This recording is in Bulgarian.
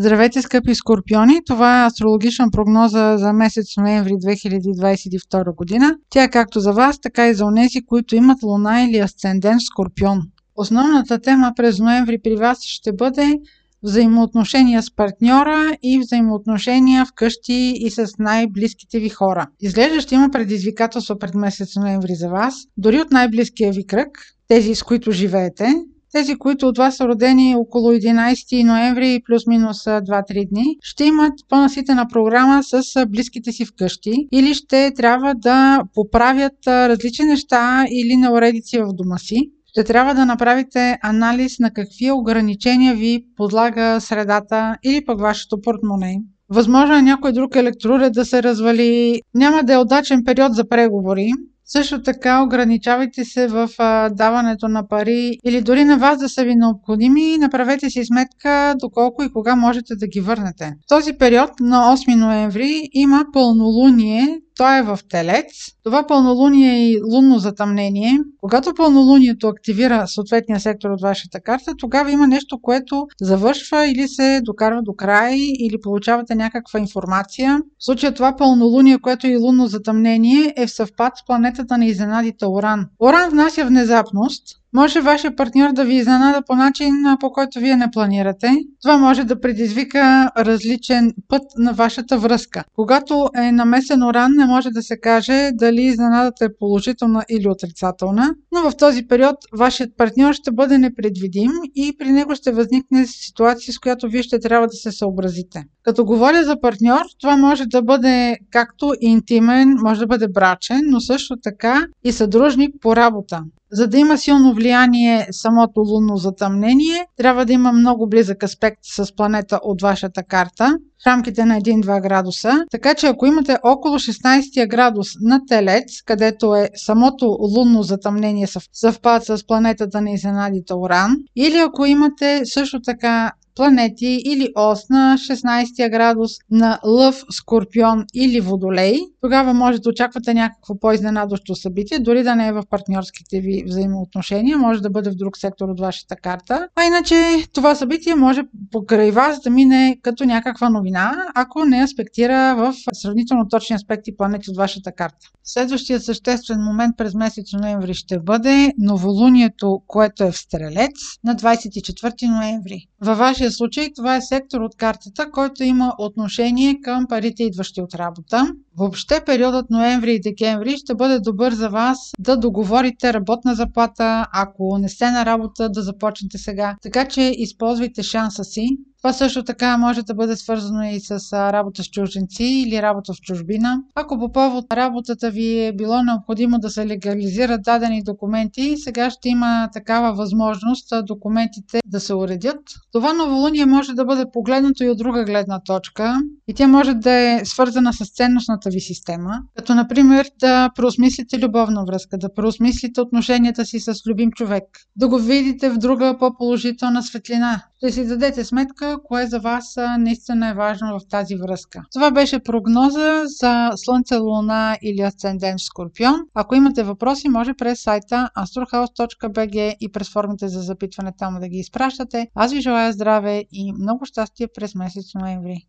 Здравейте, скъпи скорпиони! Това е астрологична прогноза за месец ноември 2022 година. Тя е както за вас, така и за онези, които имат луна или асцендент скорпион. Основната тема през ноември при вас ще бъде взаимоотношения с партньора и взаимоотношения вкъщи и с най-близките ви хора. Изглежда ще има предизвикателство пред месец ноември за вас, дори от най-близкия ви кръг, тези с които живеете, тези, които от вас са родени около 11 ноември плюс-минус 2-3 дни, ще имат по-наситена програма с близките си вкъщи или ще трябва да поправят различни неща или неуредици в дома си. Ще трябва да направите анализ на какви ограничения ви подлага средата или пък вашето портмоне. Възможно е някой друг електроуред да се развали. Няма да е удачен период за преговори. Също така ограничавайте се в а, даването на пари или дори на вас да са ви необходими, направете си сметка доколко и кога можете да ги върнете. В този период на 8 ноември има пълнолуние, той е в Телец. Това пълнолуние и лунно затъмнение. Когато пълнолунието активира съответния сектор от вашата карта, тогава има нещо, което завършва или се докарва до край, или получавате някаква информация. В случая това пълнолуние, което е и лунно затъмнение, е в съвпад с планетата на изненадите Оран. Оран внася внезапност, може вашия партньор да ви изненада по начин, по който вие не планирате. Това може да предизвика различен път на вашата връзка. Когато е намесен уран, не може да се каже дали изненадата е положителна или отрицателна, но в този период вашият партньор ще бъде непредвидим и при него ще възникне ситуация, с която вие ще трябва да се съобразите. Като говоря за партньор, това може да бъде както интимен, може да бъде брачен, но също така и съдружник по работа. За да има силно влияние самото лунно затъмнение, трябва да има много близък аспект с планета от вашата карта в рамките на 1-2 градуса. Така че ако имате около 16 градус на Телец, където е самото лунно затъмнение съвпад с планетата на изненадите Оран, или ако имате също така планети или ос на 16 градус на Лъв, Скорпион или Водолей, тогава може да очаквате някакво по-изненадващо събитие, дори да не е в партньорските ви взаимоотношения, може да бъде в друг сектор от вашата карта. А иначе това събитие може покрай вас да мине като някаква новина, ако не аспектира в сравнително точни аспекти планети от вашата карта. Следващия съществен момент през месец ноември ще бъде новолунието, което е в Стрелец на 24 ноември. Във вашия случай това е сектор от картата, който има отношение към парите, идващи от работа. Въобще периодът ноември и декември ще бъде добър за вас да договорите работна заплата, ако не сте на работа да започнете сега. Така че използвайте шанса си. Това също така може да бъде свързано и с работа с чужденци или работа в чужбина. Ако по повод работата ви е било необходимо да се легализират дадени документи, сега ще има такава възможност документите да се уредят. Това новолуние може да бъде погледнато и от друга гледна точка и тя може да е свързана с ценностната ви система, като например да преосмислите любовна връзка, да преосмислите отношенията си с любим човек, да го видите в друга по-положителна светлина, ще си дадете сметка, кое за вас наистина е важно в тази връзка. Това беше прогноза за Слънце, Луна или Асцендент Скорпион. Ако имате въпроси, може през сайта astrohouse.bg и през формите за запитване там да ги изпращате. Аз ви желая здраве и много щастие през месец ноември.